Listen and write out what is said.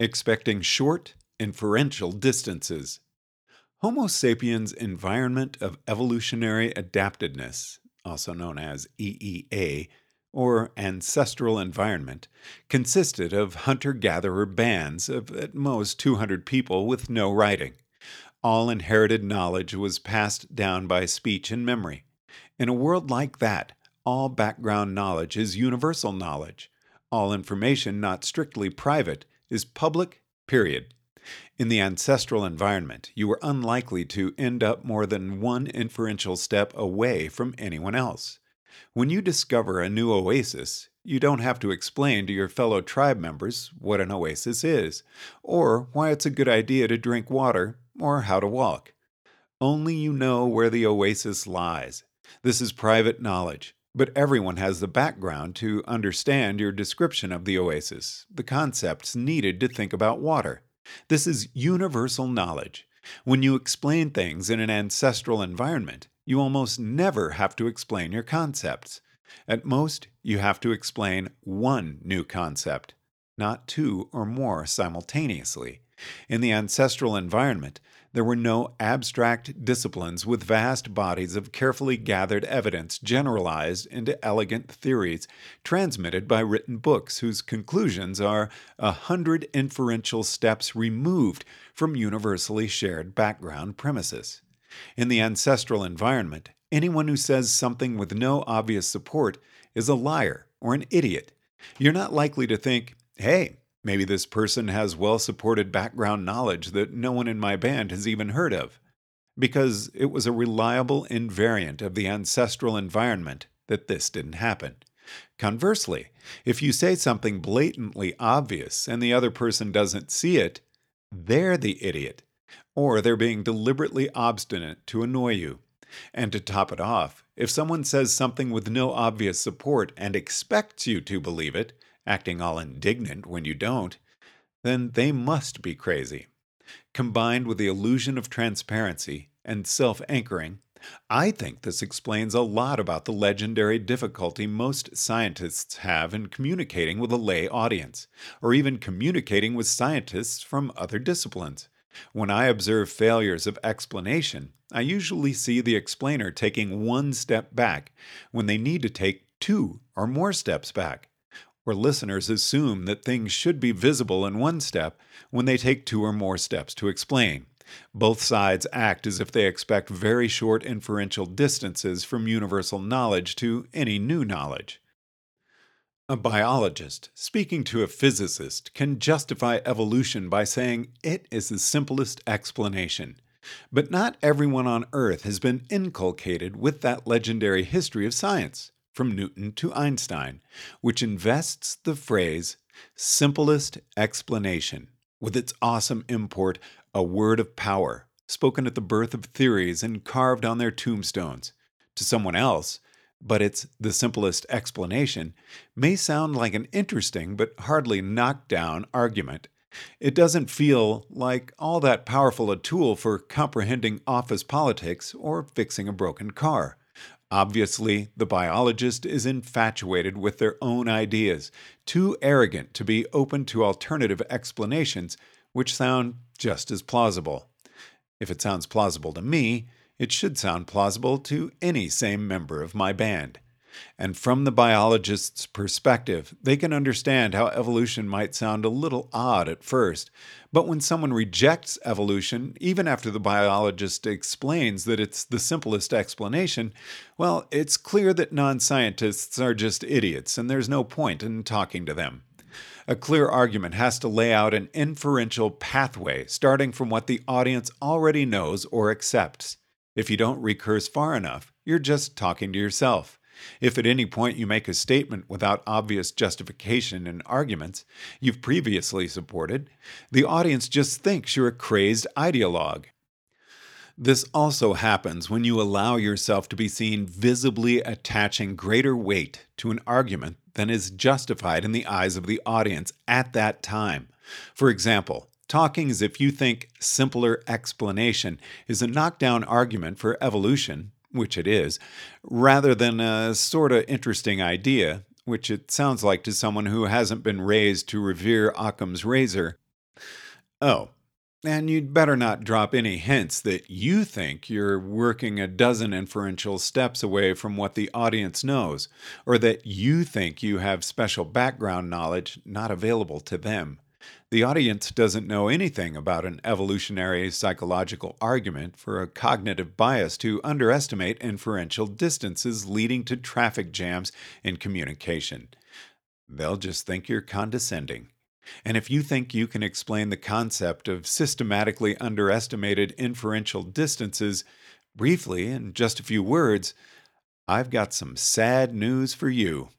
expecting short, inferential distances. Homo sapiens' environment of evolutionary adaptedness, also known as EEA, or ancestral environment, consisted of hunter gatherer bands of at most 200 people with no writing. All inherited knowledge was passed down by speech and memory. In a world like that, all background knowledge is universal knowledge. All information not strictly private is public, period. In the ancestral environment, you were unlikely to end up more than one inferential step away from anyone else. When you discover a new oasis, you don't have to explain to your fellow tribe members what an oasis is, or why it's a good idea to drink water, or how to walk. Only you know where the oasis lies. This is private knowledge, but everyone has the background to understand your description of the oasis, the concepts needed to think about water. This is universal knowledge. When you explain things in an ancestral environment, you almost never have to explain your concepts. At most, you have to explain one new concept, not two or more simultaneously. In the ancestral environment, there were no abstract disciplines with vast bodies of carefully gathered evidence generalized into elegant theories transmitted by written books whose conclusions are a hundred inferential steps removed from universally shared background premises. In the ancestral environment, anyone who says something with no obvious support is a liar or an idiot. You're not likely to think, hey, maybe this person has well supported background knowledge that no one in my band has even heard of. Because it was a reliable invariant of the ancestral environment that this didn't happen. Conversely, if you say something blatantly obvious and the other person doesn't see it, they're the idiot or they're being deliberately obstinate to annoy you. And to top it off, if someone says something with no obvious support and expects you to believe it, acting all indignant when you don't, then they must be crazy. Combined with the illusion of transparency and self anchoring, I think this explains a lot about the legendary difficulty most scientists have in communicating with a lay audience, or even communicating with scientists from other disciplines. When I observe failures of explanation, I usually see the explainer taking one step back when they need to take two or more steps back. Or listeners assume that things should be visible in one step when they take two or more steps to explain. Both sides act as if they expect very short inferential distances from universal knowledge to any new knowledge. A biologist speaking to a physicist can justify evolution by saying it is the simplest explanation. But not everyone on Earth has been inculcated with that legendary history of science, from Newton to Einstein, which invests the phrase simplest explanation with its awesome import, a word of power, spoken at the birth of theories and carved on their tombstones. To someone else, but it's the simplest explanation, may sound like an interesting but hardly knockdown argument. It doesn't feel like all that powerful a tool for comprehending office politics or fixing a broken car. Obviously, the biologist is infatuated with their own ideas, too arrogant to be open to alternative explanations which sound just as plausible. If it sounds plausible to me, it should sound plausible to any sane member of my band. And from the biologist's perspective, they can understand how evolution might sound a little odd at first. But when someone rejects evolution, even after the biologist explains that it's the simplest explanation, well, it's clear that non scientists are just idiots and there's no point in talking to them. A clear argument has to lay out an inferential pathway starting from what the audience already knows or accepts. If you don't recurse far enough, you're just talking to yourself. If at any point you make a statement without obvious justification and arguments you've previously supported, the audience just thinks you're a crazed ideologue. This also happens when you allow yourself to be seen visibly attaching greater weight to an argument than is justified in the eyes of the audience at that time. For example, talking as if you think simpler explanation is a knockdown argument for evolution, which it is, rather than a sort of interesting idea, which it sounds like to someone who hasn't been raised to revere Occam's razor, Oh, and you'd better not drop any hints that you think you're working a dozen inferential steps away from what the audience knows, or that you think you have special background knowledge not available to them. The audience doesn't know anything about an evolutionary psychological argument for a cognitive bias to underestimate inferential distances leading to traffic jams in communication. They'll just think you're condescending. And if you think you can explain the concept of systematically underestimated inferential distances briefly in just a few words, I've got some sad news for you.